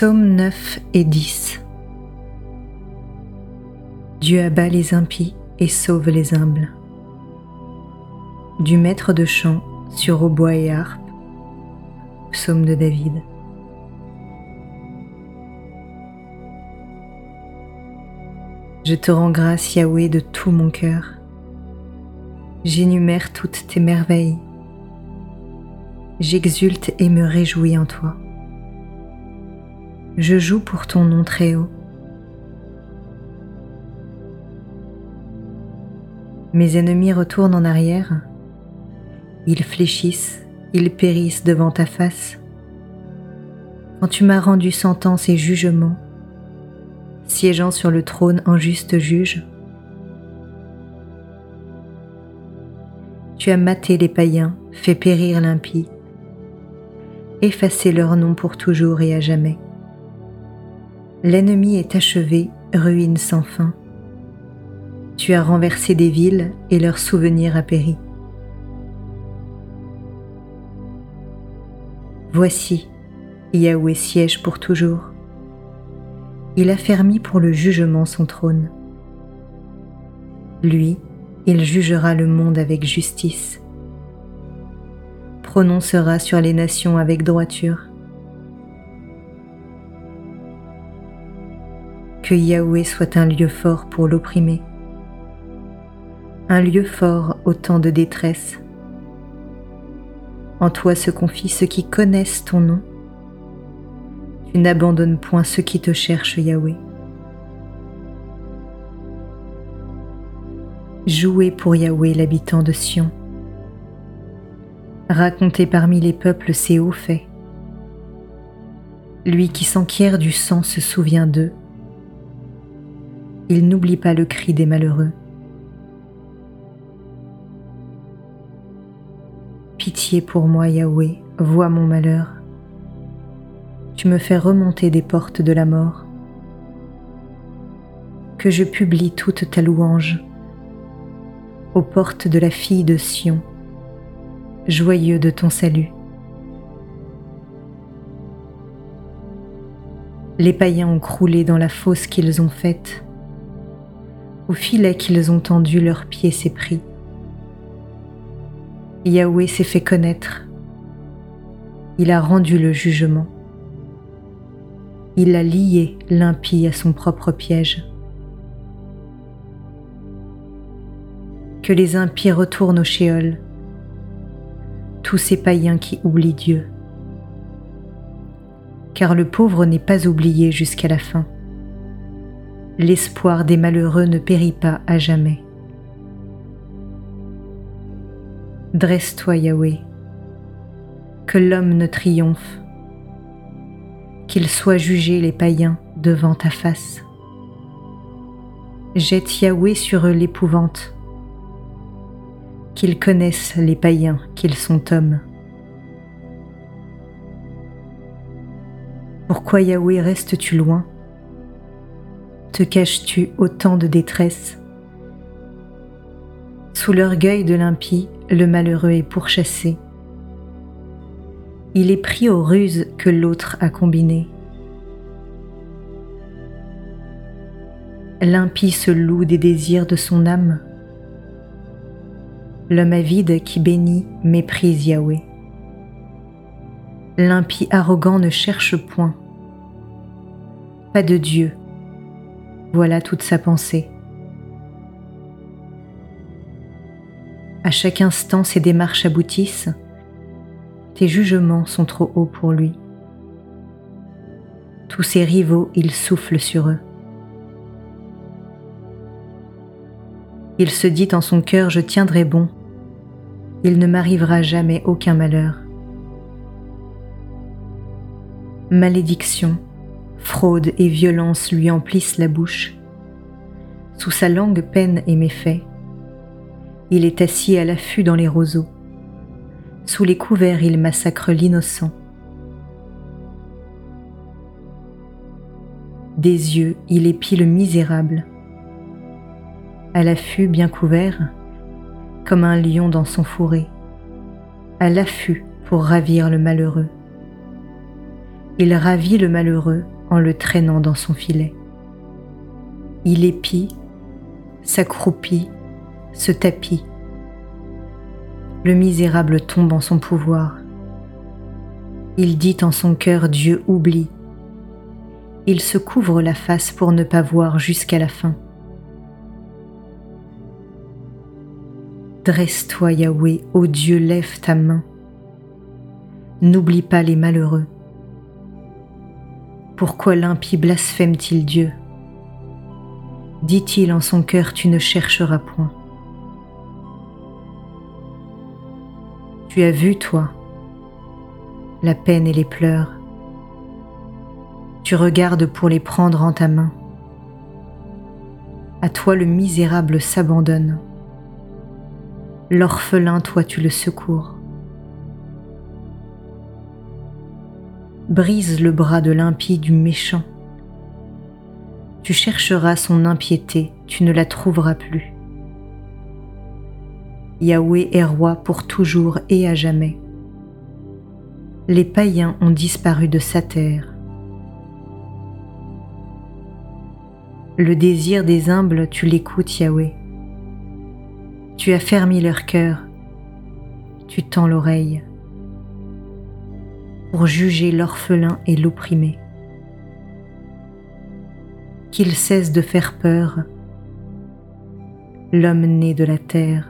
Psaume 9 et 10 Dieu abat les impies et sauve les humbles. Du maître de chant sur hautbois et harpe. Psaume de David. Je te rends grâce, Yahweh, de tout mon cœur. J'énumère toutes tes merveilles. J'exulte et me réjouis en toi. Je joue pour ton nom très haut. Mes ennemis retournent en arrière. Ils fléchissent, ils périssent devant ta face. Quand tu m'as rendu sentence et jugement, siégeant sur le trône en juste juge, tu as maté les païens, fait périr l'impie, effacé leur nom pour toujours et à jamais. L'ennemi est achevé, ruine sans fin. Tu as renversé des villes et leur souvenir a péri. Voici, Yahweh siège pour toujours. Il a fermi pour le jugement son trône. Lui, il jugera le monde avec justice, prononcera sur les nations avec droiture. Que Yahweh soit un lieu fort pour l'opprimer, un lieu fort au temps de détresse. En toi se confient ceux qui connaissent ton nom. Tu n'abandonnes point ceux qui te cherchent, Yahweh. Jouez pour Yahweh l'habitant de Sion. Racontez parmi les peuples ses hauts faits. Lui qui s'enquiert du sang se souvient d'eux il n'oublie pas le cri des malheureux. Pitié pour moi, Yahweh, vois mon malheur. Tu me fais remonter des portes de la mort. Que je publie toute ta louange aux portes de la fille de Sion, joyeux de ton salut. Les païens ont croulé dans la fosse qu'ils ont faite au filet qu'ils ont tendu, leurs pieds s'est pris. Yahweh s'est fait connaître. Il a rendu le jugement. Il a lié l'impie à son propre piège. Que les impies retournent au Shéol, tous ces païens qui oublient Dieu. Car le pauvre n'est pas oublié jusqu'à la fin l'espoir des malheureux ne périt pas à jamais. Dresse-toi, Yahweh, que l'homme ne triomphe, qu'ils soient jugés les païens devant ta face. Jette Yahweh sur eux l'épouvante, qu'ils connaissent les païens qu'ils sont hommes. Pourquoi Yahweh restes-tu loin? Te caches-tu au temps de détresse Sous l'orgueil de l'impie, le malheureux est pourchassé. Il est pris aux ruses que l'autre a combinées. L'impie se loue des désirs de son âme. L'homme avide qui bénit méprise Yahweh. L'impie arrogant ne cherche point. Pas de Dieu voilà toute sa pensée. À chaque instant, ses démarches aboutissent. Tes jugements sont trop hauts pour lui. Tous ses rivaux, il souffle sur eux. Il se dit en son cœur, je tiendrai bon. Il ne m'arrivera jamais aucun malheur. Malédiction, Fraude et violence lui emplissent la bouche. Sous sa langue peine et méfait. Il est assis à l'affût dans les roseaux. Sous les couverts, il massacre l'innocent. Des yeux, il épie le misérable. À l'affût bien couvert, comme un lion dans son fourré. À l'affût pour ravir le malheureux Il ravit le malheureux en le traînant dans son filet. Il épie, s'accroupit, se tapit. Le misérable tombe en son pouvoir. Il dit en son cœur Dieu oublie. Il se couvre la face pour ne pas voir jusqu'à la fin. Dresse-toi, Yahweh, ô Dieu, lève ta main. N'oublie pas les malheureux. Pourquoi l'impie blasphème-t-il Dieu? Dit-il en son cœur, tu ne chercheras point. Tu as vu, toi, la peine et les pleurs. Tu regardes pour les prendre en ta main. À toi le misérable s'abandonne. L'orphelin, toi, tu le secours. Brise le bras de l'impie du méchant. Tu chercheras son impiété, tu ne la trouveras plus. Yahweh est roi pour toujours et à jamais. Les païens ont disparu de sa terre. Le désir des humbles, tu l'écoutes, Yahweh. Tu as fermi leur cœur, tu tends l'oreille pour juger l'orphelin et l'opprimé. Qu'il cesse de faire peur, l'homme né de la terre.